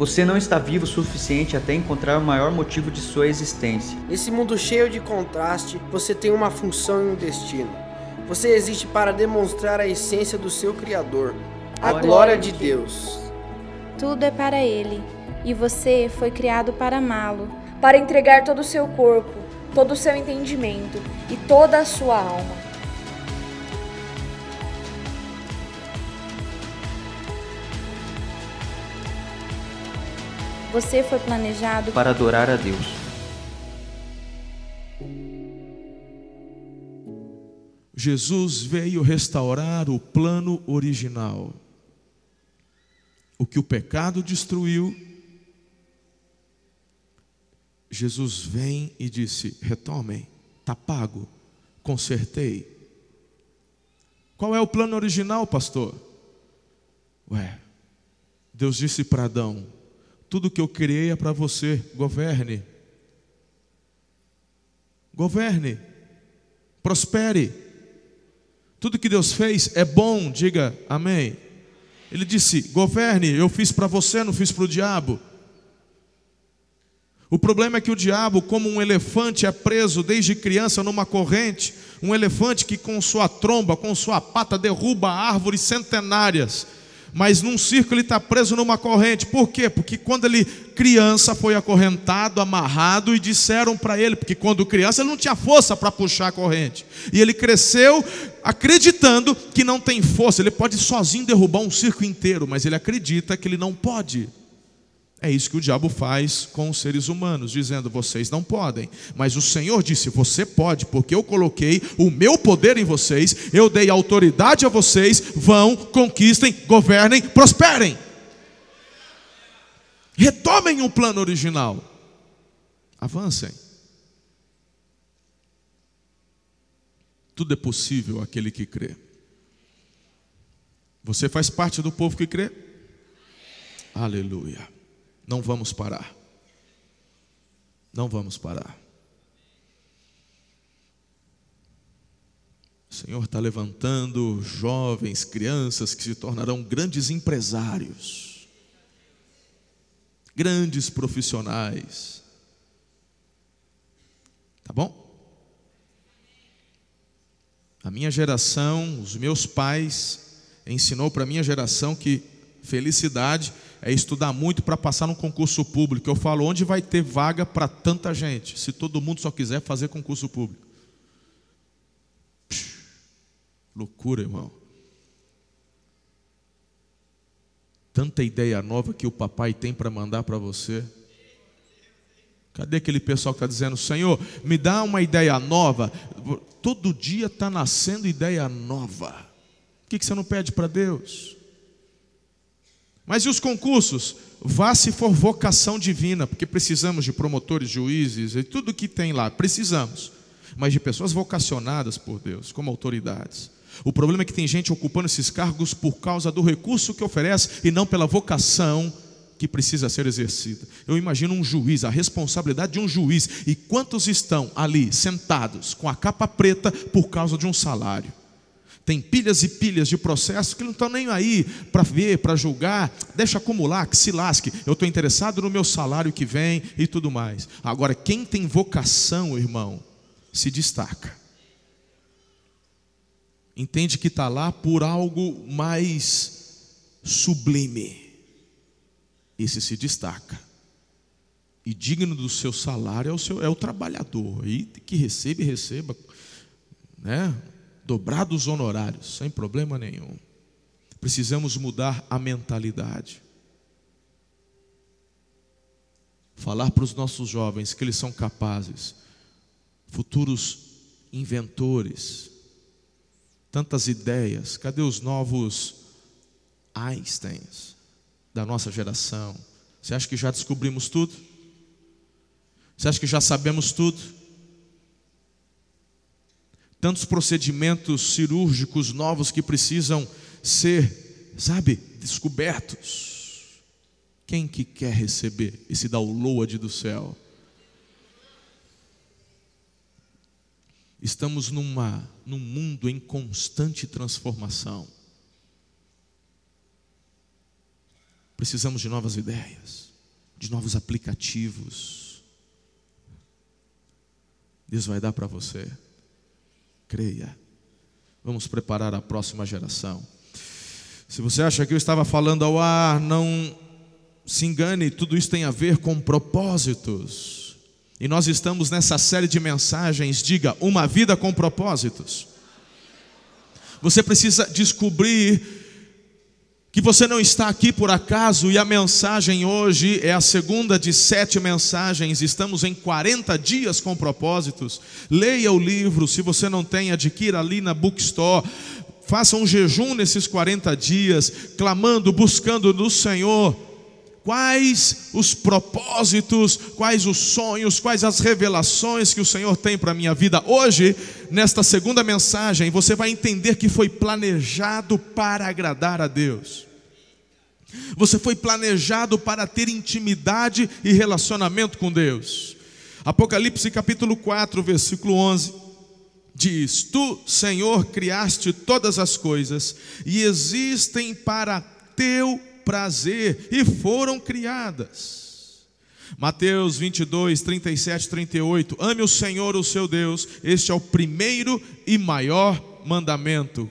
Você não está vivo o suficiente até encontrar o maior motivo de sua existência. Nesse mundo cheio de contraste, você tem uma função e um destino. Você existe para demonstrar a essência do seu Criador, a glória, glória de Deus. Tudo é para Ele, e você foi criado para amá-lo, para entregar todo o seu corpo, todo o seu entendimento e toda a sua alma. Você foi planejado para adorar a Deus. Jesus veio restaurar o plano original. O que o pecado destruiu, Jesus vem e disse: retomem, está pago, consertei. Qual é o plano original, pastor? Ué, Deus disse para Adão: tudo que eu criei é para você. Governe. Governe. Prospere. Tudo que Deus fez é bom, diga amém. Ele disse: governe, eu fiz para você, não fiz para o diabo. O problema é que o diabo, como um elefante, é preso desde criança numa corrente, um elefante que com sua tromba, com sua pata, derruba árvores centenárias mas num circo ele está preso numa corrente. Por quê? Porque quando ele criança foi acorrentado, amarrado e disseram para ele, porque quando criança ele não tinha força para puxar a corrente. E ele cresceu acreditando que não tem força, ele pode sozinho derrubar um circo inteiro, mas ele acredita que ele não pode. É isso que o diabo faz com os seres humanos, dizendo: vocês não podem. Mas o Senhor disse: você pode, porque eu coloquei o meu poder em vocês, eu dei autoridade a vocês. Vão, conquistem, governem, prosperem. Retomem o plano original. Avancem. Tudo é possível aquele que crê. Você faz parte do povo que crê? Aleluia. Não vamos parar. Não vamos parar. O Senhor está levantando jovens, crianças que se tornarão grandes empresários, grandes profissionais. Tá bom? A minha geração, os meus pais, ensinou para a minha geração que felicidade é estudar muito para passar num concurso público. Eu falo, onde vai ter vaga para tanta gente, se todo mundo só quiser fazer concurso público? Loucura, irmão. Tanta ideia nova que o papai tem para mandar para você. Cadê aquele pessoal que está dizendo, Senhor, me dá uma ideia nova? Todo dia está nascendo ideia nova. Que, que você não pede para Deus? Mas e os concursos? Vá se for vocação divina, porque precisamos de promotores, juízes e tudo que tem lá, precisamos. Mas de pessoas vocacionadas por Deus, como autoridades. O problema é que tem gente ocupando esses cargos por causa do recurso que oferece e não pela vocação que precisa ser exercida. Eu imagino um juiz, a responsabilidade de um juiz, e quantos estão ali sentados com a capa preta por causa de um salário? Tem pilhas e pilhas de processos que não estão nem aí para ver, para julgar, deixa acumular, que se lasque. Eu estou interessado no meu salário que vem e tudo mais. Agora, quem tem vocação, irmão, se destaca. Entende que está lá por algo mais sublime. Esse se destaca. E digno do seu salário é o, seu, é o trabalhador. E que recebe, receba. Né? Dobrados honorários, sem problema nenhum. Precisamos mudar a mentalidade. Falar para os nossos jovens que eles são capazes, futuros inventores, tantas ideias. Cadê os novos Einsteins da nossa geração? Você acha que já descobrimos tudo? Você acha que já sabemos tudo? Tantos procedimentos cirúrgicos novos que precisam ser, sabe, descobertos. Quem que quer receber esse download do céu? Estamos numa, num mundo em constante transformação. Precisamos de novas ideias. de novos aplicativos. Deus vai dar para você. Creia. Vamos preparar a próxima geração. Se você acha que eu estava falando ao ar, não se engane, tudo isso tem a ver com propósitos. E nós estamos nessa série de mensagens, diga, uma vida com propósitos. Você precisa descobrir que você não está aqui por acaso e a mensagem hoje é a segunda de sete mensagens. Estamos em 40 dias com propósitos. Leia o livro, se você não tem, adquira ali na bookstore. Faça um jejum nesses 40 dias, clamando, buscando no Senhor quais os propósitos, quais os sonhos, quais as revelações que o Senhor tem para a minha vida. Hoje, nesta segunda mensagem, você vai entender que foi planejado para agradar a Deus. Você foi planejado para ter intimidade e relacionamento com Deus. Apocalipse capítulo 4, versículo 11 diz: Tu, Senhor, criaste todas as coisas e existem para teu prazer e foram criadas. Mateus 22, 37, 38. Ame o Senhor, o seu Deus. Este é o primeiro e maior mandamento.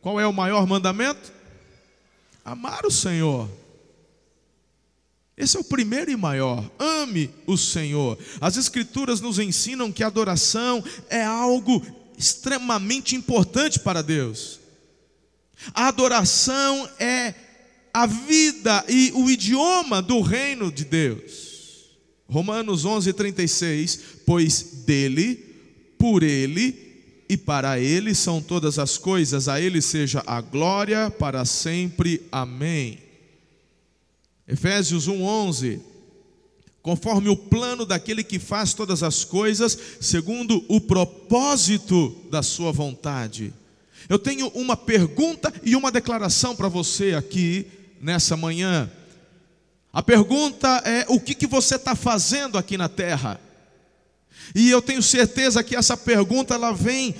Qual é o maior mandamento? Amar o Senhor. Esse é o primeiro e maior. Ame o Senhor. As Escrituras nos ensinam que adoração é algo extremamente importante para Deus. A adoração é a vida e o idioma do reino de Deus. Romanos 11:36, pois dele, por ele e para ele são todas as coisas, a ele seja a glória para sempre. Amém. Efésios 1:11 Conforme o plano daquele que faz todas as coisas, segundo o propósito da sua vontade. Eu tenho uma pergunta e uma declaração para você aqui nessa manhã. A pergunta é: o que, que você está fazendo aqui na terra? E eu tenho certeza que essa pergunta ela vem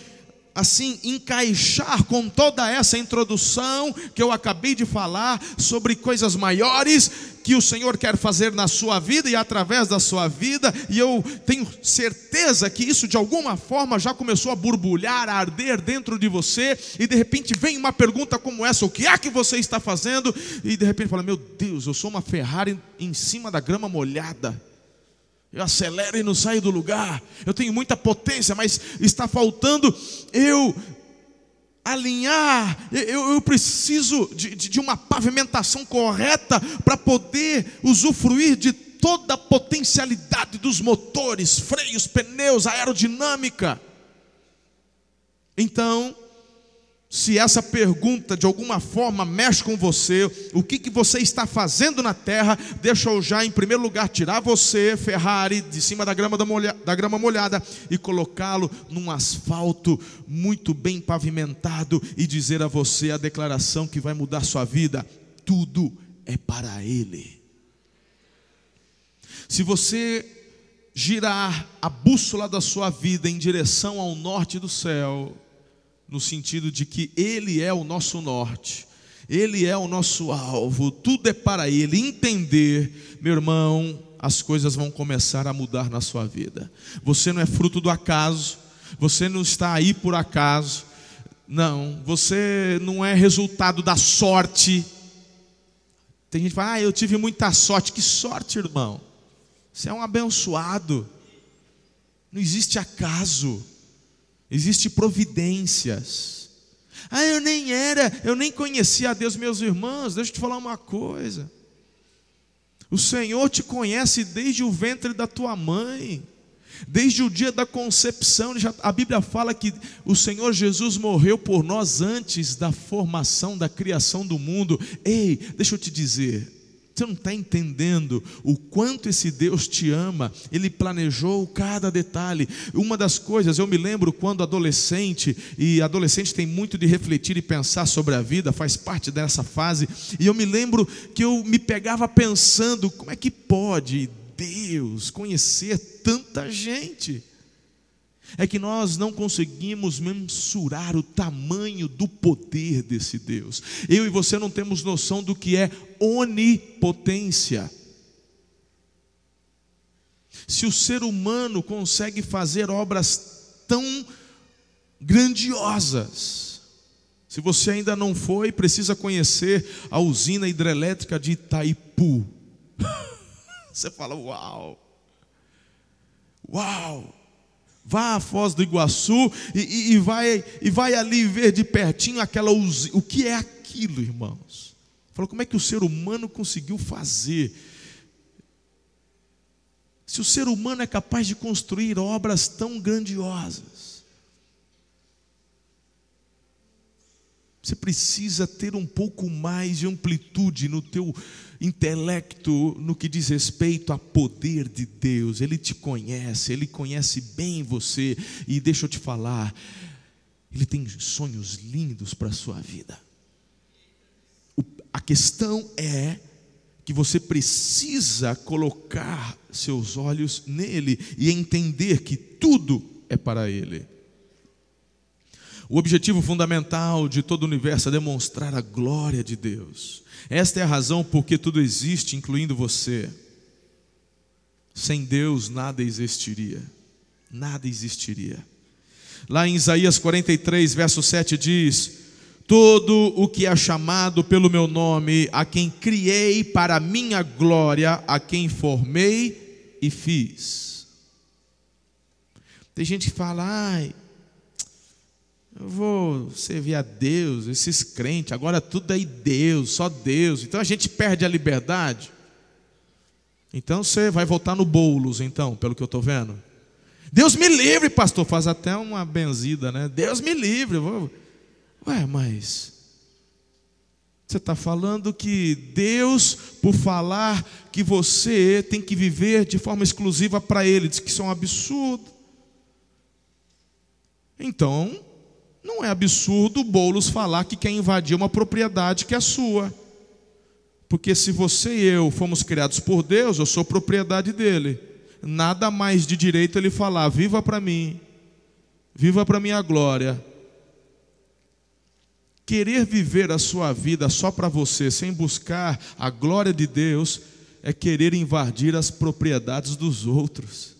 assim encaixar com toda essa introdução que eu acabei de falar sobre coisas maiores que o Senhor quer fazer na sua vida e através da sua vida, e eu tenho certeza que isso de alguma forma já começou a borbulhar, a arder dentro de você, e de repente vem uma pergunta como essa: o que é que você está fazendo? E de repente fala: meu Deus, eu sou uma Ferrari em cima da grama molhada. Eu acelero e não saio do lugar. Eu tenho muita potência, mas está faltando eu alinhar. Eu, eu preciso de, de, de uma pavimentação correta para poder usufruir de toda a potencialidade dos motores, freios, pneus, aerodinâmica. Então, se essa pergunta de alguma forma mexe com você, o que, que você está fazendo na terra, deixa eu já, em primeiro lugar, tirar você, Ferrari, de cima da grama, da, molha, da grama molhada e colocá-lo num asfalto muito bem pavimentado e dizer a você a declaração que vai mudar sua vida: tudo é para Ele. Se você girar a bússola da sua vida em direção ao norte do céu, no sentido de que Ele é o nosso norte, Ele é o nosso alvo, tudo é para Ele. Entender, meu irmão, as coisas vão começar a mudar na sua vida. Você não é fruto do acaso, você não está aí por acaso, não, você não é resultado da sorte. Tem gente que fala, ah, eu tive muita sorte. Que sorte, irmão? Você é um abençoado. Não existe acaso. Existem providências. Ah, eu nem era, eu nem conhecia a Deus, meus irmãos. Deixa eu te falar uma coisa. O Senhor te conhece desde o ventre da tua mãe, desde o dia da concepção. A Bíblia fala que o Senhor Jesus morreu por nós antes da formação, da criação do mundo. Ei, deixa eu te dizer, você não está entendendo o quanto esse Deus te ama, Ele planejou cada detalhe. Uma das coisas, eu me lembro quando adolescente, e adolescente tem muito de refletir e pensar sobre a vida, faz parte dessa fase, e eu me lembro que eu me pegava pensando: como é que pode Deus conhecer tanta gente? É que nós não conseguimos mensurar o tamanho do poder desse Deus. Eu e você não temos noção do que é onipotência. Se o ser humano consegue fazer obras tão grandiosas, se você ainda não foi, precisa conhecer a usina hidrelétrica de Itaipu. Você fala, uau! Uau! Vá à Foz do Iguaçu e, e, e, vai, e vai ali ver de pertinho aquela usina. O que é aquilo, irmãos? Falou, como é que o ser humano conseguiu fazer? Se o ser humano é capaz de construir obras tão grandiosas, você precisa ter um pouco mais de amplitude no teu intelecto no que diz respeito a poder de Deus. Ele te conhece, ele conhece bem você e deixa eu te falar, ele tem sonhos lindos para a sua vida. A questão é que você precisa colocar seus olhos nele e entender que tudo é para ele. O objetivo fundamental de todo o universo é demonstrar a glória de Deus. Esta é a razão por que tudo existe, incluindo você. Sem Deus nada existiria. Nada existiria. Lá em Isaías 43, verso 7 diz: todo o que é chamado pelo meu nome, a quem criei para minha glória, a quem formei e fiz. Tem gente que fala, ai, eu vou servir a Deus, esses crentes, agora tudo é Deus, só Deus. Então a gente perde a liberdade. Então você vai voltar no bolos, então, pelo que eu estou vendo. Deus me livre, pastor, faz até uma benzida, né? Deus me livre, vou Ué, mas você está falando que Deus, por falar que você tem que viver de forma exclusiva para Ele, diz que isso é um absurdo. Então, não é absurdo Boulos falar que quer invadir uma propriedade que é sua. Porque se você e eu fomos criados por Deus, eu sou propriedade dele. Nada mais de direito ele falar: viva para mim, viva para minha glória, Querer viver a sua vida só para você, sem buscar a glória de Deus, é querer invadir as propriedades dos outros.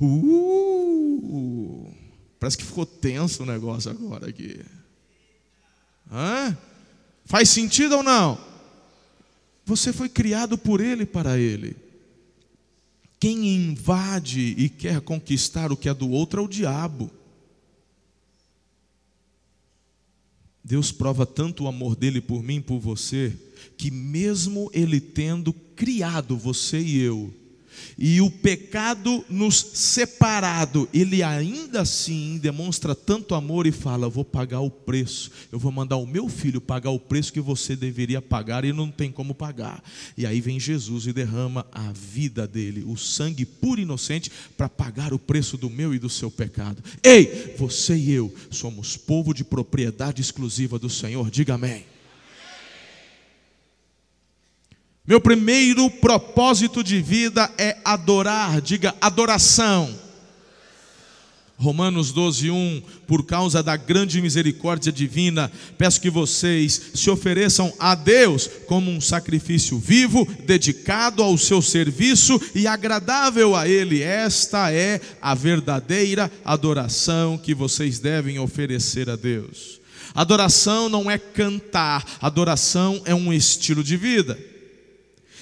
Uh, parece que ficou tenso o negócio agora aqui. Hã? Faz sentido ou não? Você foi criado por Ele para Ele. Quem invade e quer conquistar o que é do outro é o diabo. Deus prova tanto o amor dele por mim e por você, que mesmo ele tendo criado você e eu, e o pecado nos separado, ele ainda assim demonstra tanto amor e fala: Vou pagar o preço, eu vou mandar o meu filho pagar o preço que você deveria pagar e não tem como pagar. E aí vem Jesus e derrama a vida dele, o sangue puro e inocente, para pagar o preço do meu e do seu pecado. Ei, você e eu somos povo de propriedade exclusiva do Senhor, diga amém. Meu primeiro propósito de vida é adorar, diga adoração. Romanos 12, 1, por causa da grande misericórdia divina, peço que vocês se ofereçam a Deus como um sacrifício vivo, dedicado ao seu serviço e agradável a Ele. Esta é a verdadeira adoração que vocês devem oferecer a Deus. Adoração não é cantar, adoração é um estilo de vida.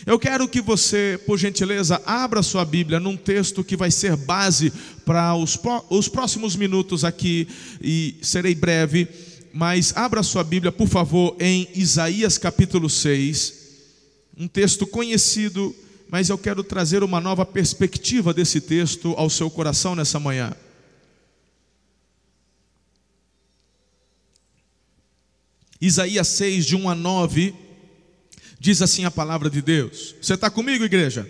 Eu quero que você, por gentileza, abra sua Bíblia num texto que vai ser base para os, os próximos minutos aqui, e serei breve, mas abra sua Bíblia, por favor, em Isaías capítulo 6, um texto conhecido, mas eu quero trazer uma nova perspectiva desse texto ao seu coração nessa manhã. Isaías 6, de 1 a 9 Diz assim a palavra de Deus. Você está comigo, igreja?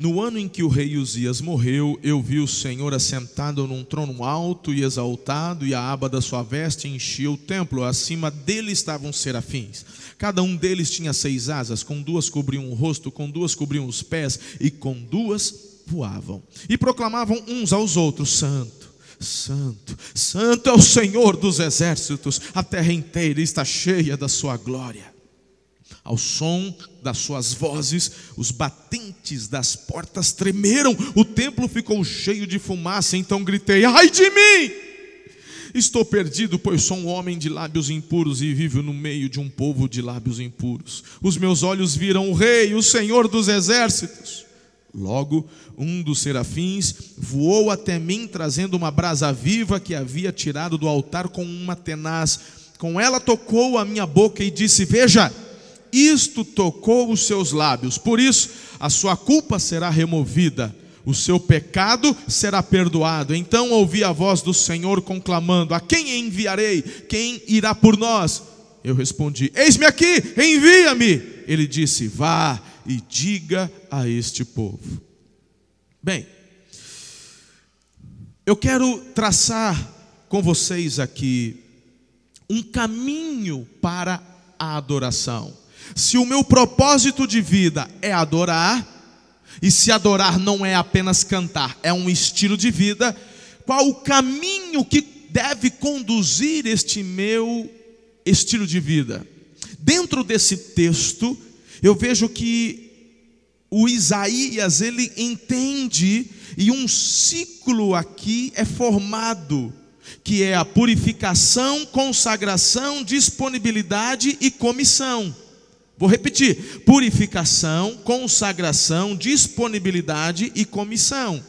No ano em que o rei Uzias morreu, eu vi o Senhor assentado num trono alto e exaltado, e a aba da sua veste enchia o templo. Acima dele estavam serafins. Cada um deles tinha seis asas, com duas cobriam o rosto, com duas cobriam os pés, e com duas voavam. E proclamavam uns aos outros: Santo. Santo, Santo é o Senhor dos exércitos, a terra inteira está cheia da sua glória. Ao som das suas vozes, os batentes das portas tremeram, o templo ficou cheio de fumaça. Então gritei: Ai de mim! Estou perdido, pois sou um homem de lábios impuros e vivo no meio de um povo de lábios impuros. Os meus olhos viram o Rei, o Senhor dos exércitos. Logo, um dos serafins voou até mim, trazendo uma brasa viva que havia tirado do altar com uma tenaz. Com ela tocou a minha boca e disse: Veja, isto tocou os seus lábios, por isso a sua culpa será removida, o seu pecado será perdoado. Então ouvi a voz do Senhor conclamando: A quem enviarei? Quem irá por nós? Eu respondi: Eis-me aqui, envia-me. Ele disse: Vá e diga a este povo. Bem, eu quero traçar com vocês aqui um caminho para a adoração. Se o meu propósito de vida é adorar, e se adorar não é apenas cantar, é um estilo de vida, qual o caminho que deve conduzir este meu estilo de vida? Dentro desse texto, eu vejo que o Isaías ele entende e um ciclo aqui é formado, que é a purificação, consagração, disponibilidade e comissão. Vou repetir: purificação, consagração, disponibilidade e comissão.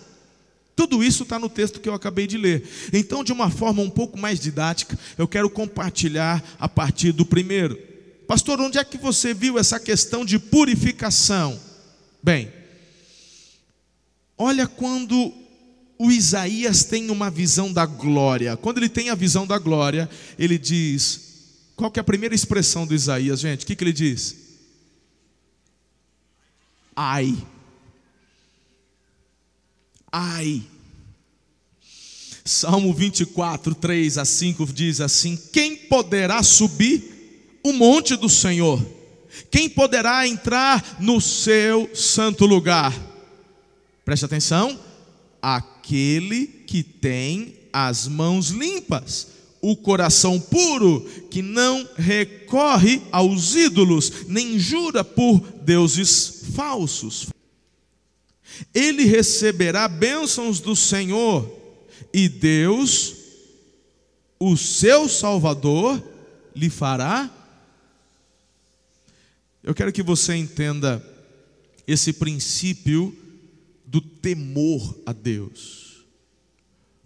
Tudo isso está no texto que eu acabei de ler. Então, de uma forma um pouco mais didática, eu quero compartilhar a partir do primeiro. Pastor, onde é que você viu essa questão de purificação? Bem, olha quando o Isaías tem uma visão da glória. Quando ele tem a visão da glória, ele diz: qual que é a primeira expressão do Isaías, gente? O que, que ele diz? Ai. Ai. Salmo 24, 3 a 5 diz assim: Quem poderá subir o monte do Senhor? Quem poderá entrar no seu santo lugar? Preste atenção: aquele que tem as mãos limpas o coração puro, que não recorre aos ídolos, nem jura por deuses falsos. Ele receberá bênçãos do Senhor, e Deus, o seu Salvador, lhe fará. Eu quero que você entenda esse princípio do temor a Deus.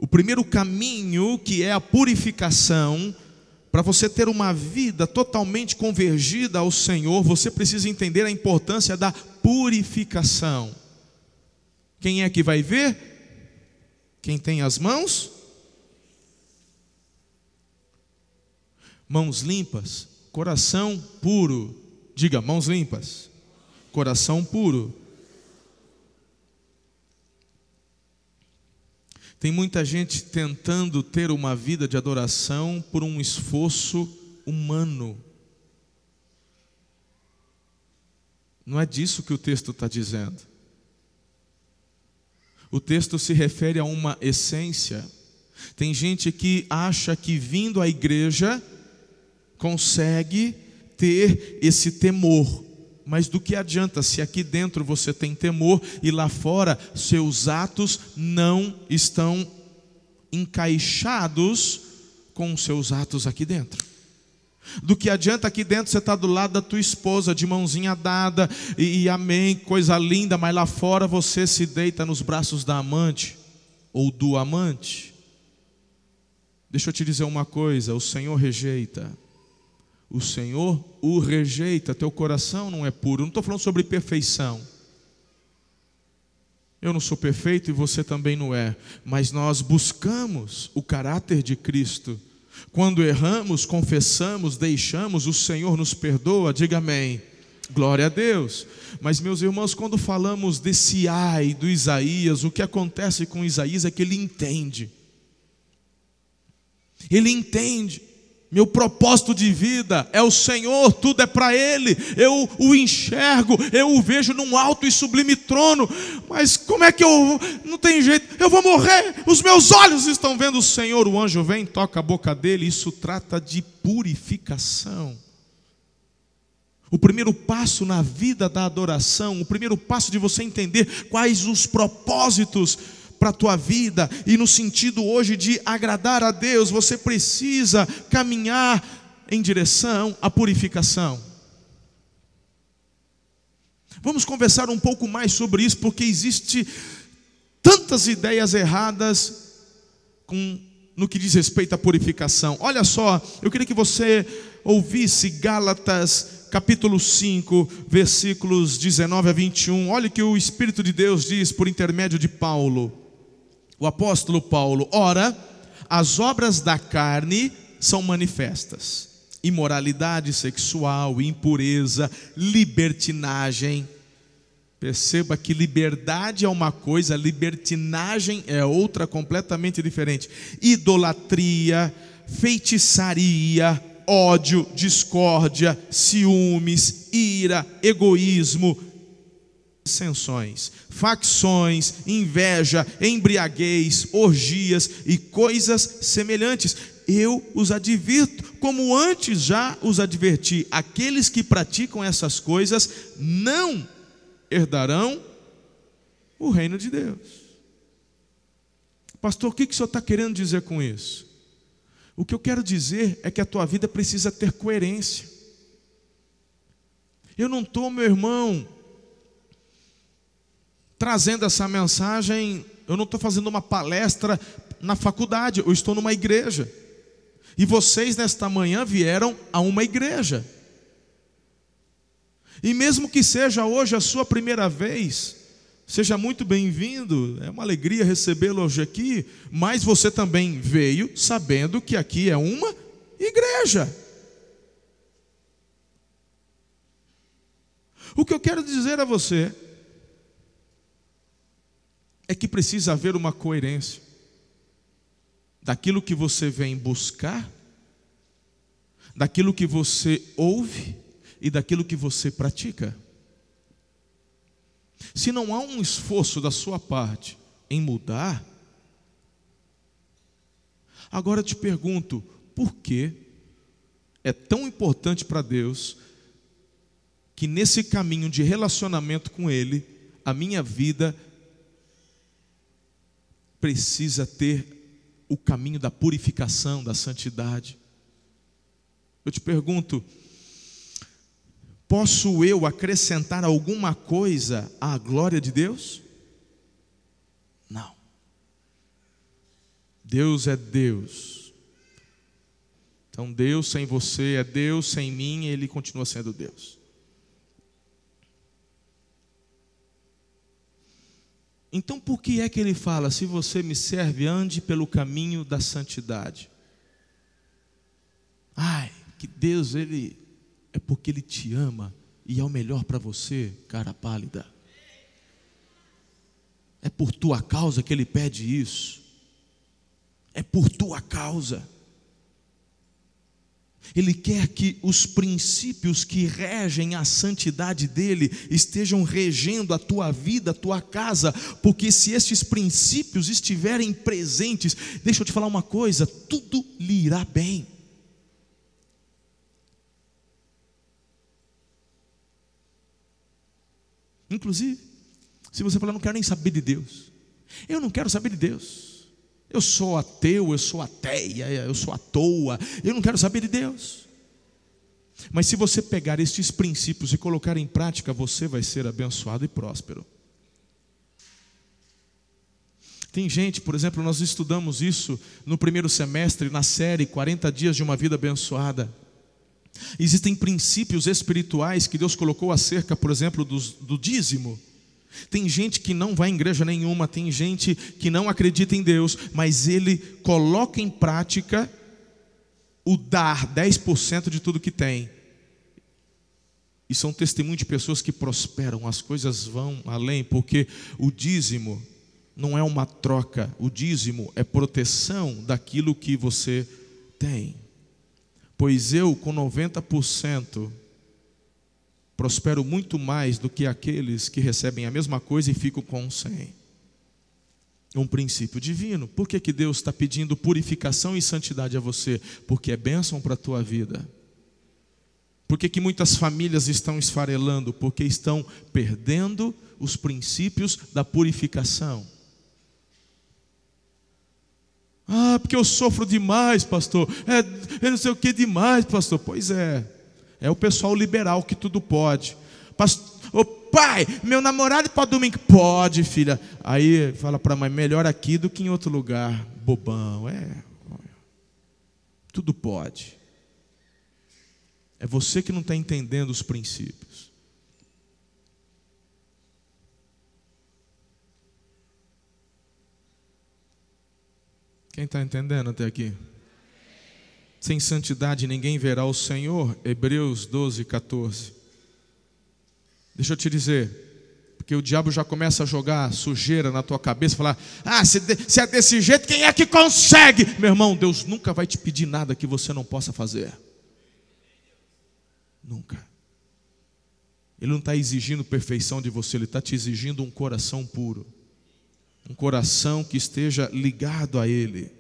O primeiro caminho, que é a purificação, para você ter uma vida totalmente convergida ao Senhor, você precisa entender a importância da purificação. Quem é que vai ver? Quem tem as mãos? Mãos limpas, coração puro. Diga, mãos limpas, coração puro. Tem muita gente tentando ter uma vida de adoração por um esforço humano. Não é disso que o texto está dizendo. O texto se refere a uma essência. Tem gente que acha que vindo à igreja consegue ter esse temor. Mas do que adianta se aqui dentro você tem temor e lá fora seus atos não estão encaixados com os seus atos aqui dentro? Do que adianta aqui dentro você estar tá do lado da tua esposa, de mãozinha dada, e, e amém, coisa linda, mas lá fora você se deita nos braços da amante ou do amante? Deixa eu te dizer uma coisa: o Senhor rejeita o Senhor o rejeita, teu coração não é puro. não estou falando sobre perfeição. Eu não sou perfeito e você também não é, mas nós buscamos o caráter de Cristo. Quando erramos, confessamos, deixamos, o Senhor nos perdoa, diga amém. Glória a Deus. Mas, meus irmãos, quando falamos desse ai do Isaías, o que acontece com Isaías é que ele entende. Ele entende. Meu propósito de vida é o Senhor, tudo é para Ele. Eu o enxergo, eu o vejo num alto e sublime trono. Mas como é que eu. Não tem jeito, eu vou morrer. Os meus olhos estão vendo o Senhor. O anjo vem, toca a boca dele. Isso trata de purificação. O primeiro passo na vida da adoração, o primeiro passo de você entender quais os propósitos para a tua vida e no sentido hoje de agradar a Deus, você precisa caminhar em direção à purificação. Vamos conversar um pouco mais sobre isso, porque existe tantas ideias erradas com, no que diz respeito à purificação. Olha só, eu queria que você ouvisse Gálatas capítulo 5, versículos 19 a 21. Olha o que o Espírito de Deus diz por intermédio de Paulo. O apóstolo Paulo, ora, as obras da carne são manifestas: imoralidade sexual, impureza, libertinagem. Perceba que liberdade é uma coisa, libertinagem é outra completamente diferente. Idolatria, feitiçaria, ódio, discórdia, ciúmes, ira, egoísmo, dissensões, facções, inveja, embriaguez, orgias e coisas semelhantes. Eu os advirto, como antes já os adverti: aqueles que praticam essas coisas não herdarão o reino de Deus. Pastor, o que, que o senhor está querendo dizer com isso? O que eu quero dizer é que a tua vida precisa ter coerência. Eu não estou, meu irmão, trazendo essa mensagem, eu não estou fazendo uma palestra na faculdade, eu estou numa igreja. E vocês nesta manhã vieram a uma igreja. E mesmo que seja hoje a sua primeira vez, Seja muito bem-vindo, é uma alegria recebê-lo hoje aqui, mas você também veio sabendo que aqui é uma igreja. O que eu quero dizer a você é que precisa haver uma coerência daquilo que você vem buscar, daquilo que você ouve e daquilo que você pratica. Se não há um esforço da sua parte em mudar, agora eu te pergunto, por que é tão importante para Deus que nesse caminho de relacionamento com Ele, a minha vida precisa ter o caminho da purificação, da santidade? Eu te pergunto, Posso eu acrescentar alguma coisa à glória de Deus? Não. Deus é Deus. Então, Deus sem você é Deus, sem mim, Ele continua sendo Deus. Então, por que é que ele fala: se você me serve, ande pelo caminho da santidade? Ai, que Deus, Ele é porque Ele te ama e é o melhor para você, cara pálida. É por tua causa que Ele pede isso. É por tua causa. Ele quer que os princípios que regem a santidade dele estejam regendo a tua vida, a tua casa, porque se esses princípios estiverem presentes, deixa eu te falar uma coisa: tudo lhe irá bem. Inclusive, se você falar, não quero nem saber de Deus, eu não quero saber de Deus, eu sou ateu, eu sou ateia, eu sou à toa, eu não quero saber de Deus. Mas se você pegar estes princípios e colocar em prática, você vai ser abençoado e próspero. Tem gente, por exemplo, nós estudamos isso no primeiro semestre, na série 40 Dias de uma Vida Abençoada. Existem princípios espirituais que Deus colocou acerca, por exemplo, do, do dízimo. Tem gente que não vai em igreja nenhuma, tem gente que não acredita em Deus, mas ele coloca em prática o dar 10% de tudo que tem. E são testemunhos de pessoas que prosperam, as coisas vão além, porque o dízimo não é uma troca, o dízimo é proteção daquilo que você tem. Pois eu, com 90%, prospero muito mais do que aqueles que recebem a mesma coisa e ficam com 100%. Um princípio divino. Por que, que Deus está pedindo purificação e santidade a você? Porque é bênção para a tua vida. Por que, que muitas famílias estão esfarelando? Porque estão perdendo os princípios da purificação. Ah, porque eu sofro demais, pastor. É, eu não sei o que demais, pastor. Pois é. É o pessoal liberal que tudo pode. Pastor, ô pai, meu namorado pode domingo? Pode, filha. Aí fala para a mãe, melhor aqui do que em outro lugar. Bobão, é. Tudo pode. É você que não está entendendo os princípios. Quem está entendendo até aqui? Sem santidade ninguém verá o Senhor. Hebreus 12, 14. Deixa eu te dizer, porque o diabo já começa a jogar sujeira na tua cabeça, falar: ah, se, se é desse jeito, quem é que consegue? Meu irmão, Deus nunca vai te pedir nada que você não possa fazer. Nunca. Ele não está exigindo perfeição de você, ele está te exigindo um coração puro, um coração que esteja ligado a Ele.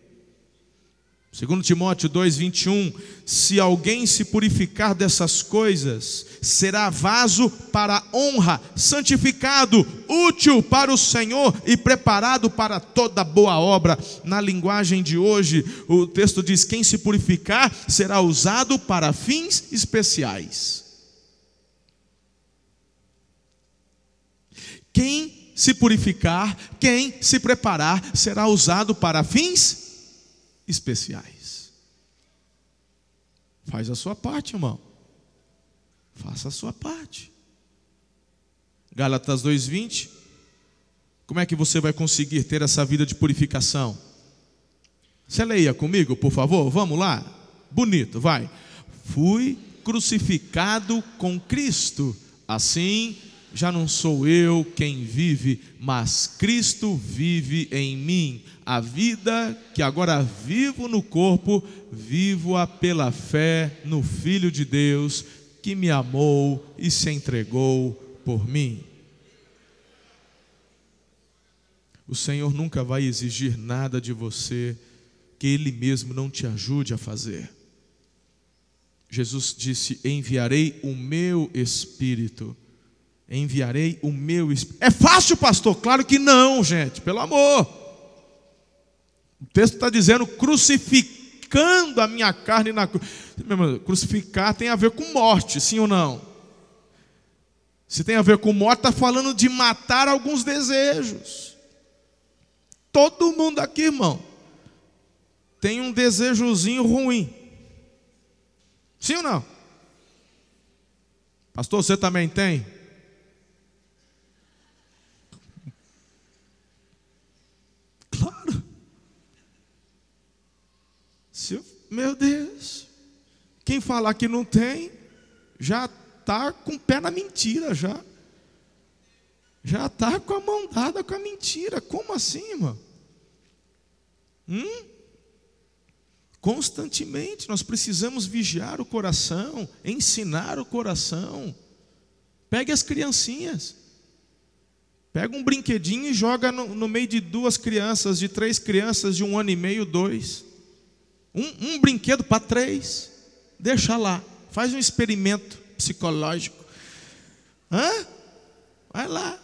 Segundo Timóteo 2:21, se alguém se purificar dessas coisas, será vaso para honra, santificado, útil para o Senhor e preparado para toda boa obra. Na linguagem de hoje, o texto diz: quem se purificar será usado para fins especiais. Quem se purificar, quem se preparar, será usado para fins especiais. Faz a sua parte, irmão. Faça a sua parte. Gálatas 2:20. Como é que você vai conseguir ter essa vida de purificação? Você leia comigo, por favor? Vamos lá. Bonito, vai. Fui crucificado com Cristo. Assim, já não sou eu quem vive, mas Cristo vive em mim. A vida que agora vivo no corpo, vivo-a pela fé no Filho de Deus, que me amou e se entregou por mim. O Senhor nunca vai exigir nada de você que Ele mesmo não te ajude a fazer. Jesus disse: Enviarei o meu Espírito enviarei o meu Espírito. É fácil, pastor? Claro que não, gente, pelo amor. O texto está dizendo crucificando a minha carne na cruz. Crucificar tem a ver com morte, sim ou não? Se tem a ver com morte, está falando de matar alguns desejos. Todo mundo aqui, irmão, tem um desejozinho ruim. Sim ou não? Pastor, você também tem? Meu Deus. Quem falar que não tem, já está com o pé na mentira já. Já está com a mão dada com a mentira. Como assim, irmão? Hum? Constantemente nós precisamos vigiar o coração, ensinar o coração. Pegue as criancinhas. Pega um brinquedinho e joga no, no meio de duas crianças, de três crianças de um ano e meio, dois. Um, um brinquedo para três. Deixa lá. Faz um experimento psicológico. Hã? Vai lá.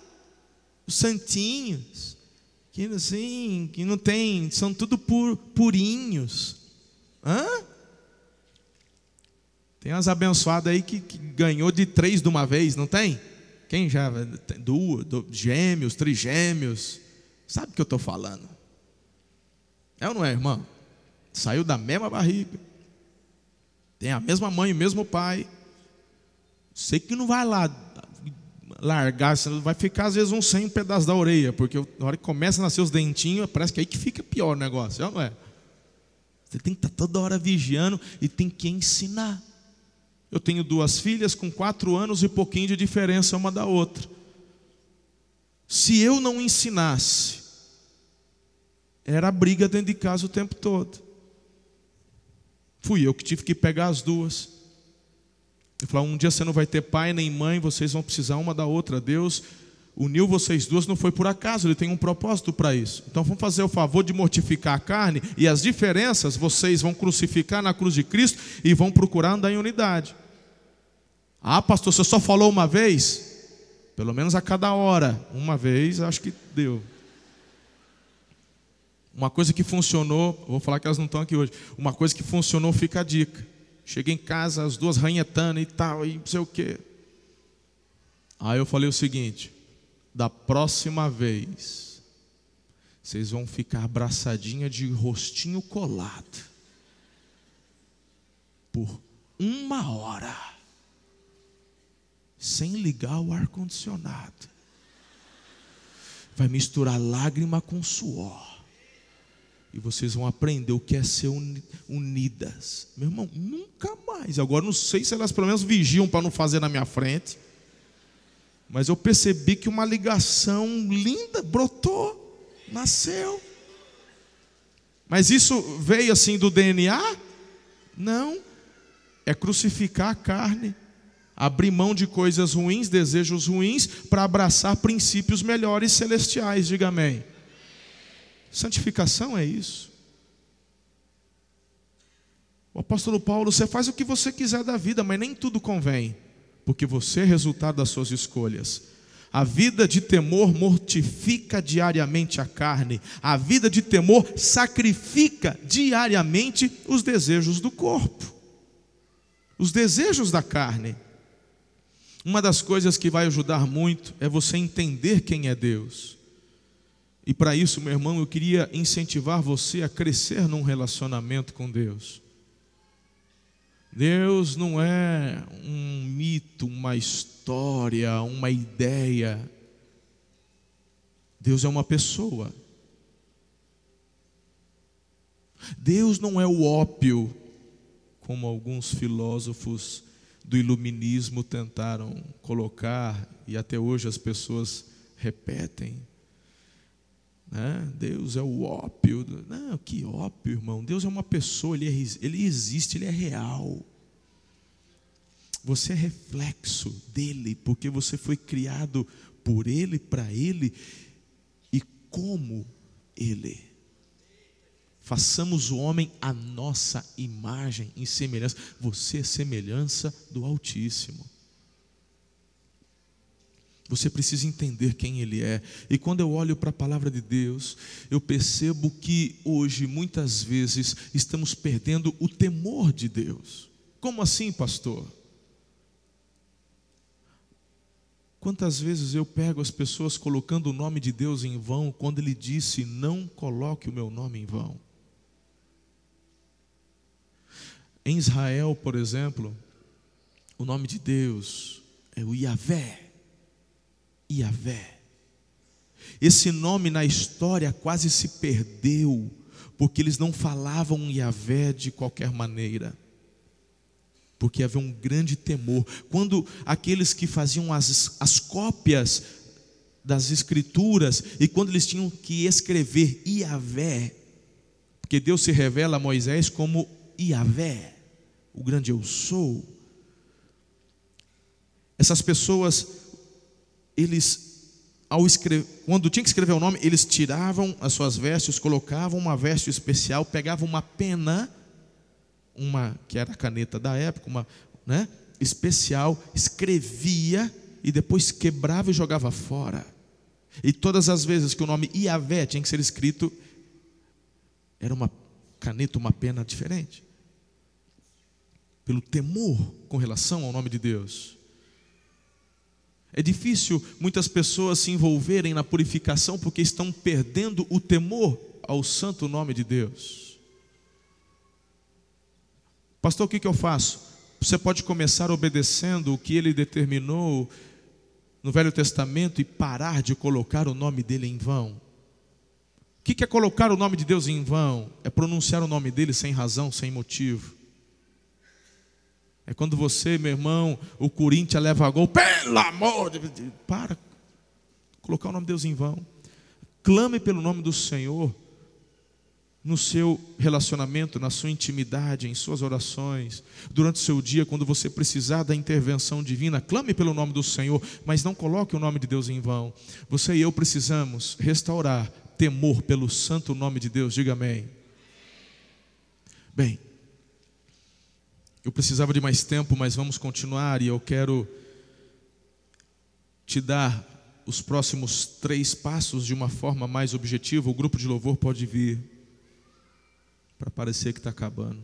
Os santinhos. Que assim, que não tem, são tudo pur, purinhos. Hã? Tem umas abençoadas aí que, que, ganhou de três de uma vez, não tem? Quem já? Duas, gêmeos, trigêmeos. Sabe o que eu estou falando? É ou não é, irmão? Saiu da mesma barriga. Tem a mesma mãe, o mesmo pai. Sei que não vai lá largar, vai ficar às vezes um sem um pedaço da orelha, porque na hora que começa a nascer os dentinhos, parece que é aí que fica pior o negócio, não é? Você tem que estar toda hora vigiando e tem que ensinar. Eu tenho duas filhas com quatro anos e pouquinho de diferença uma da outra. Se eu não ensinasse, era briga dentro de casa o tempo todo. Fui eu que tive que pegar as duas. E falar: um dia você não vai ter pai nem mãe, vocês vão precisar uma da outra. Deus uniu vocês duas, não foi por acaso, Ele tem um propósito para isso. Então vamos fazer o favor de mortificar a carne e as diferenças vocês vão crucificar na cruz de Cristo e vão procurar andar em unidade. Ah, pastor, você só falou uma vez? Pelo menos a cada hora. Uma vez, acho que deu. Uma coisa que funcionou, vou falar que elas não estão aqui hoje. Uma coisa que funcionou, fica a dica. Cheguei em casa, as duas ranhetando e tal, e não sei o quê. Aí eu falei o seguinte: da próxima vez, vocês vão ficar abraçadinha de rostinho colado. Por uma hora. Sem ligar o ar-condicionado. Vai misturar lágrima com suor e vocês vão aprender o que é ser unidas. Meu irmão, nunca mais. Agora não sei se elas pelo menos vigiam para não fazer na minha frente. Mas eu percebi que uma ligação linda brotou, nasceu. Mas isso veio assim do DNA? Não. É crucificar a carne, abrir mão de coisas ruins, desejos ruins, para abraçar princípios melhores celestiais. Diga amém. Santificação é isso. O apóstolo Paulo, você faz o que você quiser da vida, mas nem tudo convém, porque você é resultado das suas escolhas. A vida de temor mortifica diariamente a carne, a vida de temor sacrifica diariamente os desejos do corpo, os desejos da carne. Uma das coisas que vai ajudar muito é você entender quem é Deus. E para isso, meu irmão, eu queria incentivar você a crescer num relacionamento com Deus. Deus não é um mito, uma história, uma ideia. Deus é uma pessoa. Deus não é o ópio, como alguns filósofos do iluminismo tentaram colocar e até hoje as pessoas repetem. Né? Deus é o ópio. Não, que ópio, irmão. Deus é uma pessoa, ele, é, ele existe, ele é real. Você é reflexo dele, porque você foi criado por ele, para ele e como ele. Façamos o homem a nossa imagem e semelhança. Você é semelhança do Altíssimo. Você precisa entender quem Ele é. E quando eu olho para a palavra de Deus, eu percebo que hoje, muitas vezes, estamos perdendo o temor de Deus. Como assim, pastor? Quantas vezes eu pego as pessoas colocando o nome de Deus em vão, quando Ele disse: Não coloque o meu nome em vão. Em Israel, por exemplo, o nome de Deus é o Yahvé. Yahvé. Esse nome na história quase se perdeu, porque eles não falavam Yahvé de qualquer maneira. Porque havia um grande temor. Quando aqueles que faziam as, as cópias das escrituras, e quando eles tinham que escrever Yahvé, porque Deus se revela a Moisés como Yahvé, o grande eu sou. Essas pessoas eles, ao escrever, quando tinha que escrever o nome, eles tiravam as suas vestes, colocavam uma veste especial, pegavam uma pena, uma que era a caneta da época, uma né, especial, escrevia e depois quebrava e jogava fora. E todas as vezes que o nome Iavé tinha que ser escrito, era uma caneta, uma pena diferente. Pelo temor com relação ao nome de Deus. É difícil muitas pessoas se envolverem na purificação porque estão perdendo o temor ao santo nome de Deus. Pastor, o que, eu faço? Você pode começar obedecendo o que ele determinou no Velho Testamento e parar de colocar o nome dele em vão. O que é colocar o nome de Deus em vão? É pronunciar o nome dele sem razão, sem motivo. É quando você, meu irmão, o Corinthians leva gol, pelo amor de Deus, para, colocar o nome de Deus em vão. Clame pelo nome do Senhor no seu relacionamento, na sua intimidade, em suas orações, durante o seu dia, quando você precisar da intervenção divina, clame pelo nome do Senhor, mas não coloque o nome de Deus em vão. Você e eu precisamos restaurar temor pelo santo nome de Deus, diga amém. Bem, Eu precisava de mais tempo, mas vamos continuar e eu quero te dar os próximos três passos de uma forma mais objetiva. O grupo de louvor pode vir para parecer que está acabando.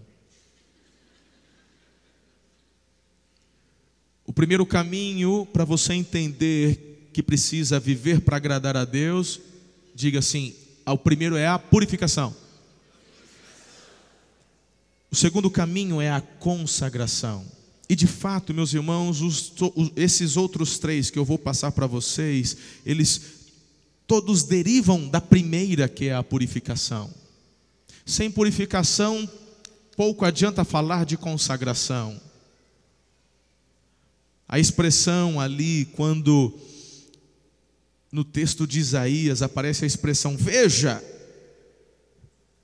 O primeiro caminho para você entender que precisa viver para agradar a Deus, diga assim: o primeiro é a purificação. O segundo caminho é a consagração. E de fato, meus irmãos, os, esses outros três que eu vou passar para vocês, eles todos derivam da primeira, que é a purificação. Sem purificação, pouco adianta falar de consagração. A expressão ali, quando no texto de Isaías aparece a expressão: Veja,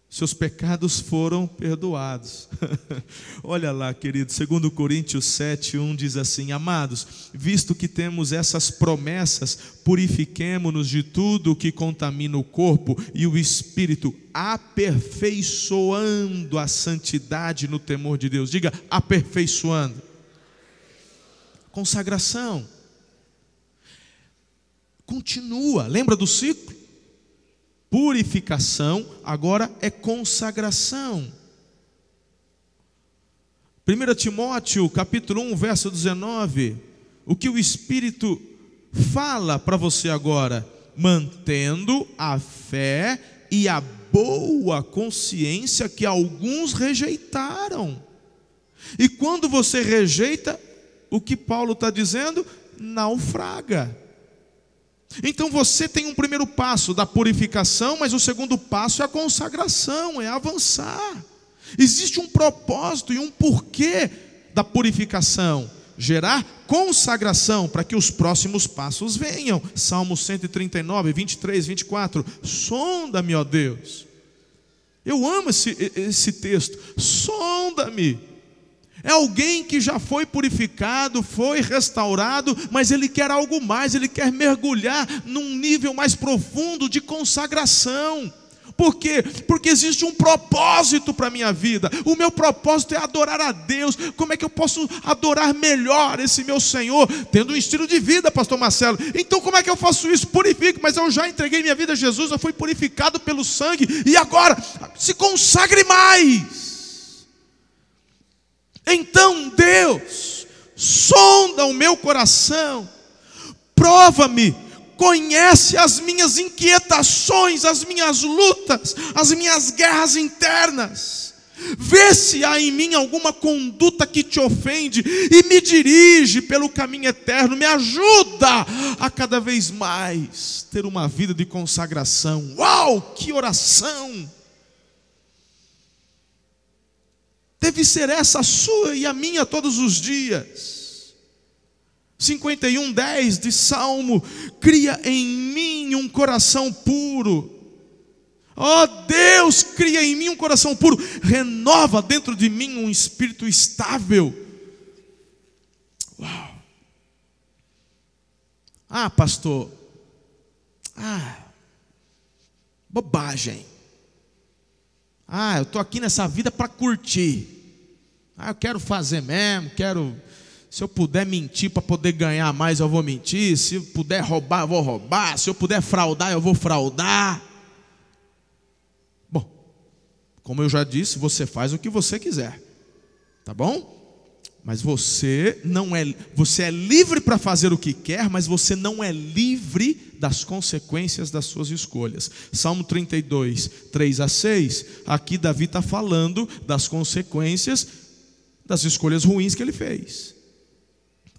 seus pecados foram perdoados. Olha lá, querido, segundo Coríntios 7, 1 diz assim: Amados, visto que temos essas promessas, purifiquemo-nos de tudo o que contamina o corpo e o espírito, aperfeiçoando a santidade no temor de Deus. Diga, aperfeiçoando consagração. Continua, lembra do ciclo? Purificação, agora é consagração. 1 Timóteo, capítulo 1, verso 19, o que o Espírito fala para você agora? Mantendo a fé e a boa consciência que alguns rejeitaram. E quando você rejeita, o que Paulo está dizendo? Naufraga. Então você tem um primeiro passo da purificação, mas o segundo passo é a consagração, é avançar. Existe um propósito e um porquê da purificação gerar consagração para que os próximos passos venham. Salmo 139, 23, 24. Sonda-me, ó Deus. Eu amo esse, esse texto. Sonda-me é alguém que já foi purificado, foi restaurado, mas ele quer algo mais, ele quer mergulhar num nível mais profundo de consagração. Por quê? Porque existe um propósito para a minha vida. O meu propósito é adorar a Deus. Como é que eu posso adorar melhor esse meu Senhor? Tendo um estilo de vida, pastor Marcelo. Então, como é que eu faço isso? Purifique, mas eu já entreguei minha vida a Jesus, eu fui purificado pelo sangue, e agora se consagre mais. Então, Deus, sonda o meu coração, prova-me, conhece as minhas inquietações, as minhas lutas, as minhas guerras internas. Vê se há em mim alguma conduta que te ofende e me dirige pelo caminho eterno, me ajuda a cada vez mais ter uma vida de consagração. Uau, que oração! Deve ser essa a sua e a minha todos os dias. 51, 10 de Salmo: cria em mim um coração puro. Ó oh, Deus, cria em mim um coração puro, renova dentro de mim um espírito estável. Uau! Ah, pastor, ah, bobagem. Ah, eu estou aqui nessa vida para curtir. Ah, eu quero fazer mesmo, quero. Se eu puder mentir para poder ganhar mais, eu vou mentir. Se eu puder roubar, eu vou roubar. Se eu puder fraudar, eu vou fraudar. Bom, como eu já disse, você faz o que você quiser. Tá bom? Mas você não é, você é livre para fazer o que quer, mas você não é livre das consequências das suas escolhas. Salmo 32, 3 a 6. Aqui Davi está falando das consequências das escolhas ruins que ele fez.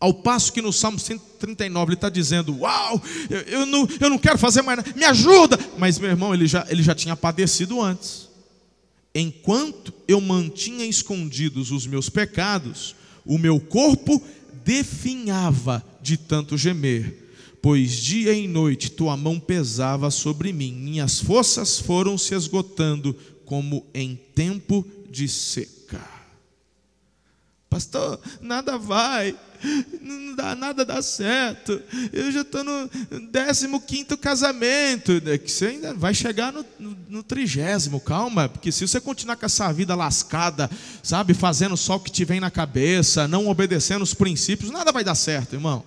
Ao passo que no Salmo 139 ele está dizendo: Uau, eu, eu, não, eu não quero fazer mais nada, me ajuda. Mas meu irmão, ele já, ele já tinha padecido antes. Enquanto eu mantinha escondidos os meus pecados, o meu corpo definhava de tanto gemer, pois dia e noite tua mão pesava sobre mim, minhas forças foram se esgotando como em tempo de seca. Pastor, nada vai, não dá, nada dá certo. Eu já estou no 15 casamento. É que você ainda vai chegar no, no, trigésimo, calma, porque se você continuar com essa vida lascada, sabe, fazendo só o que te vem na cabeça, não obedecendo os princípios, nada vai dar certo, irmão.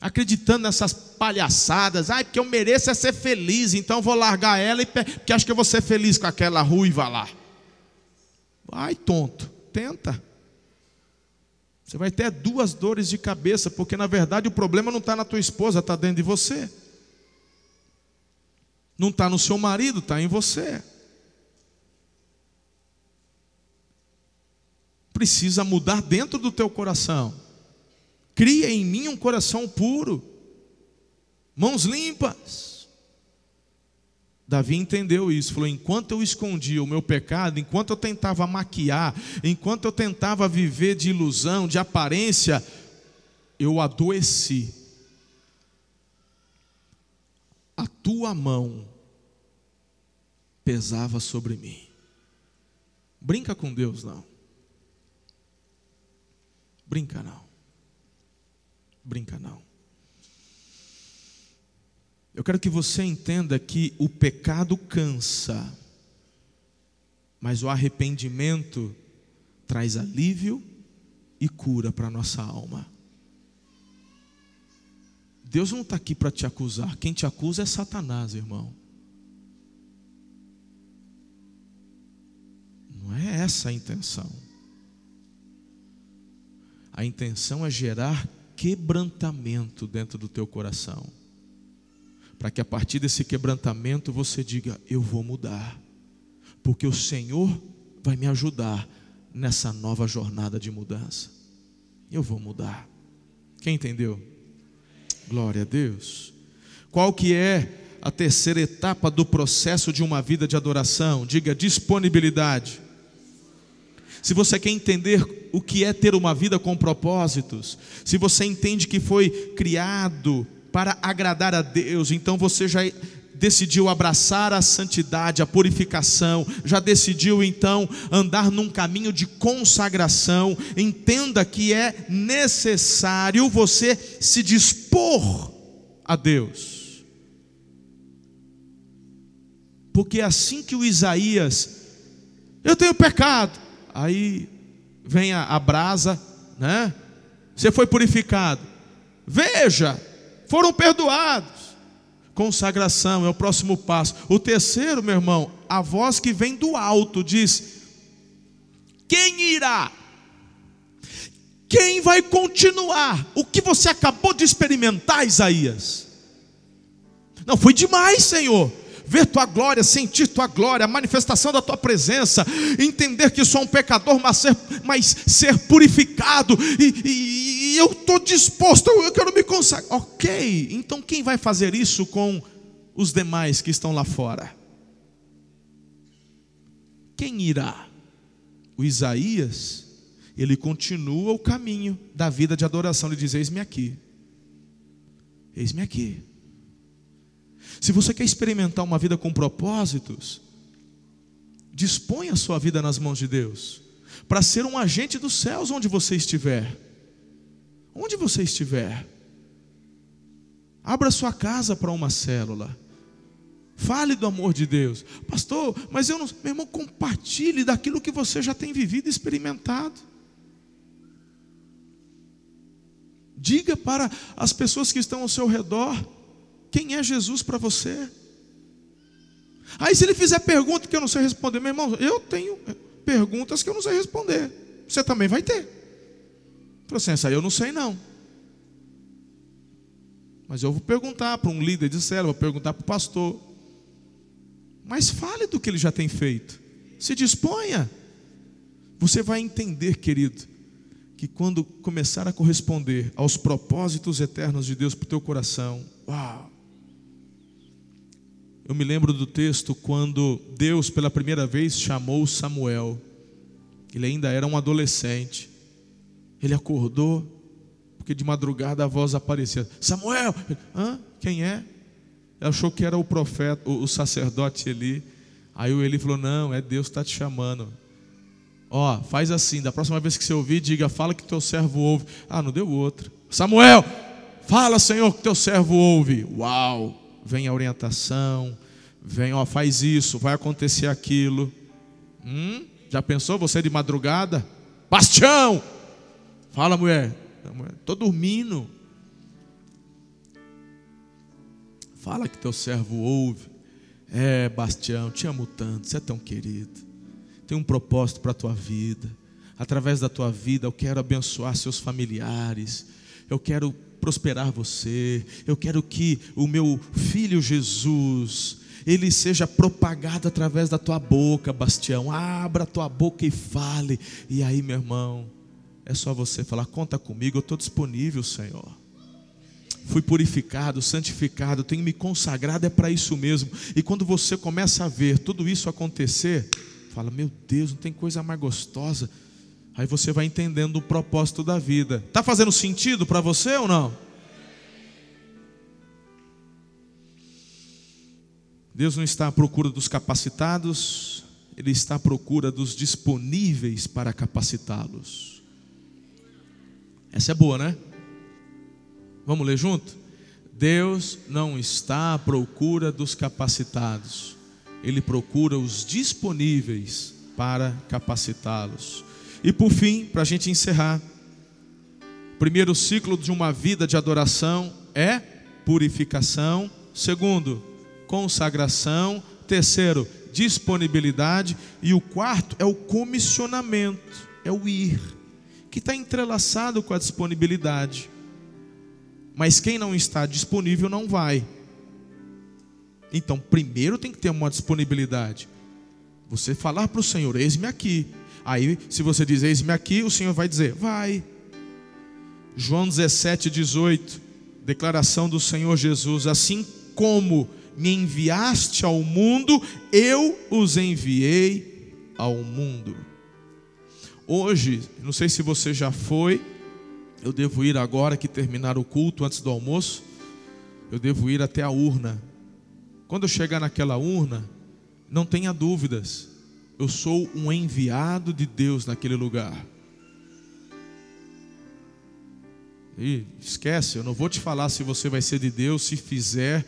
Acreditando nessas palhaçadas, ai, porque eu mereço é ser feliz, então vou largar ela, porque acho que eu vou ser feliz com aquela ruiva lá. Ai, tonto, tenta. Você vai ter duas dores de cabeça, porque na verdade o problema não está na tua esposa, está dentro de você. Não está no seu marido, está em você. Precisa mudar dentro do teu coração. Cria em mim um coração puro, mãos limpas. Davi entendeu isso, falou: enquanto eu escondia o meu pecado, enquanto eu tentava maquiar, enquanto eu tentava viver de ilusão, de aparência, eu adoeci. A tua mão pesava sobre mim. Brinca com Deus, não. Brinca não. Brinca não. Eu quero que você entenda que o pecado cansa, mas o arrependimento traz alívio e cura para a nossa alma. Deus não está aqui para te acusar, quem te acusa é Satanás, irmão. Não é essa a intenção. A intenção é gerar quebrantamento dentro do teu coração para que a partir desse quebrantamento você diga: Eu vou mudar, porque o Senhor vai me ajudar nessa nova jornada de mudança. Eu vou mudar. Quem entendeu? Glória a Deus. Qual que é a terceira etapa do processo de uma vida de adoração? Diga disponibilidade. Se você quer entender o que é ter uma vida com propósitos, se você entende que foi criado para agradar a Deus, então você já decidiu abraçar a santidade, a purificação, já decidiu então andar num caminho de consagração, entenda que é necessário você se dispor a Deus. Porque é assim que o Isaías, eu tenho pecado, aí vem a, a brasa, né? Você foi purificado. Veja, foram perdoados. Consagração é o próximo passo. O terceiro, meu irmão, a voz que vem do alto diz: Quem irá? Quem vai continuar o que você acabou de experimentar, Isaías? Não foi demais, Senhor ver tua glória, sentir tua glória, a manifestação da tua presença, entender que sou um pecador, mas ser, mas ser purificado, e, e, e eu estou disposto, eu quero me consagrar. Ok, então quem vai fazer isso com os demais que estão lá fora? Quem irá? O Isaías, ele continua o caminho da vida de adoração, ele diz: Eis-me aqui, eis-me aqui. Se você quer experimentar uma vida com propósitos, dispõe a sua vida nas mãos de Deus, para ser um agente dos céus onde você estiver. Onde você estiver. Abra sua casa para uma célula. Fale do amor de Deus. Pastor, mas eu não. Meu irmão, compartilhe daquilo que você já tem vivido e experimentado. Diga para as pessoas que estão ao seu redor quem é Jesus para você? Aí, se ele fizer pergunta que eu não sei responder, meu irmão, eu tenho perguntas que eu não sei responder. Você também vai ter. Falei assim, essa aí eu não sei não. Mas eu vou perguntar para um líder de célula, vou perguntar para o pastor. Mas fale do que ele já tem feito. Se disponha. Você vai entender, querido, que quando começar a corresponder aos propósitos eternos de Deus para o teu coração, uau! Eu me lembro do texto quando Deus pela primeira vez chamou Samuel. Ele ainda era um adolescente. Ele acordou, porque de madrugada a voz aparecia: Samuel! Hã? Quem é? Ele achou que era o profeta, o sacerdote Eli. Aí o Eli falou: Não, é Deus que está te chamando. Ó, faz assim, da próxima vez que você ouvir, diga, fala que teu servo ouve. Ah, não deu outra. Samuel, fala, Senhor, que teu servo ouve. Uau! Vem a orientação, vem, ó, faz isso, vai acontecer aquilo. Hum? Já pensou você de madrugada? Bastião! Fala, mulher. Estou dormindo. Fala que teu servo ouve. É, Bastião, te amo tanto, você é tão querido. Tem um propósito para a tua vida. Através da tua vida, eu quero abençoar seus familiares. Eu quero prosperar você. Eu quero que o meu filho Jesus, ele seja propagado através da tua boca, Bastião. Abra a tua boca e fale. E aí, meu irmão, é só você falar: conta comigo, eu estou disponível, Senhor fui purificado, santificado, tenho me consagrado, é para isso mesmo. E quando você começa a ver tudo isso acontecer, fala: Meu Deus, não tem coisa mais gostosa. Aí você vai entendendo o propósito da vida. Está fazendo sentido para você ou não? Deus não está à procura dos capacitados, Ele está à procura dos disponíveis para capacitá-los. Essa é boa, né? Vamos ler junto? Deus não está à procura dos capacitados, Ele procura os disponíveis para capacitá-los. E por fim, para a gente encerrar, primeiro ciclo de uma vida de adoração é purificação, segundo, consagração, terceiro, disponibilidade, e o quarto é o comissionamento, é o ir, que está entrelaçado com a disponibilidade. Mas quem não está disponível não vai. Então, primeiro tem que ter uma disponibilidade. Você falar para o Senhor: Eis-me aqui. Aí, se você diz: Eis-me aqui, o Senhor vai dizer: Vai. João 17, 18. Declaração do Senhor Jesus: Assim como me enviaste ao mundo, eu os enviei ao mundo. Hoje, não sei se você já foi, eu devo ir agora que terminar o culto antes do almoço, eu devo ir até a urna. Quando eu chegar naquela urna, não tenha dúvidas, eu sou um enviado de Deus naquele lugar. E esquece, eu não vou te falar se você vai ser de Deus se fizer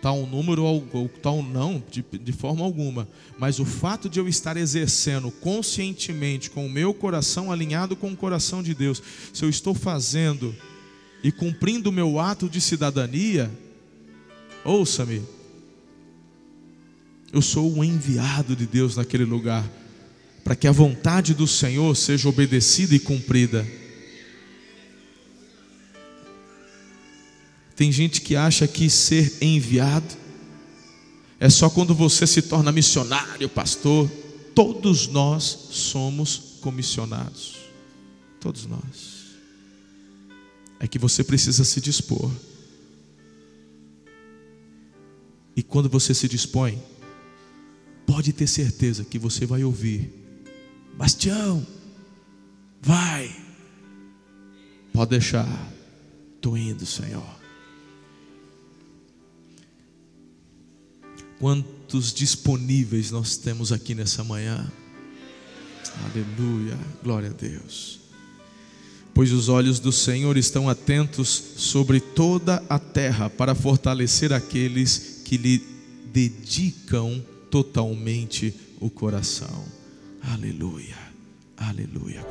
tal número ou tal não, de, de forma alguma. Mas o fato de eu estar exercendo conscientemente, com o meu coração alinhado com o coração de Deus, se eu estou fazendo e cumprindo o meu ato de cidadania, ouça-me, eu sou um enviado de Deus naquele lugar, para que a vontade do Senhor seja obedecida e cumprida. Tem gente que acha que ser enviado é só quando você se torna missionário, pastor. Todos nós somos comissionados. Todos nós. É que você precisa se dispor. E quando você se dispõe, pode ter certeza que você vai ouvir: Bastião, vai. Pode deixar. Estou indo, Senhor. Quantos disponíveis nós temos aqui nessa manhã. Aleluia, glória a Deus. Pois os olhos do Senhor estão atentos sobre toda a terra para fortalecer aqueles que lhe dedicam totalmente o coração. Aleluia, aleluia.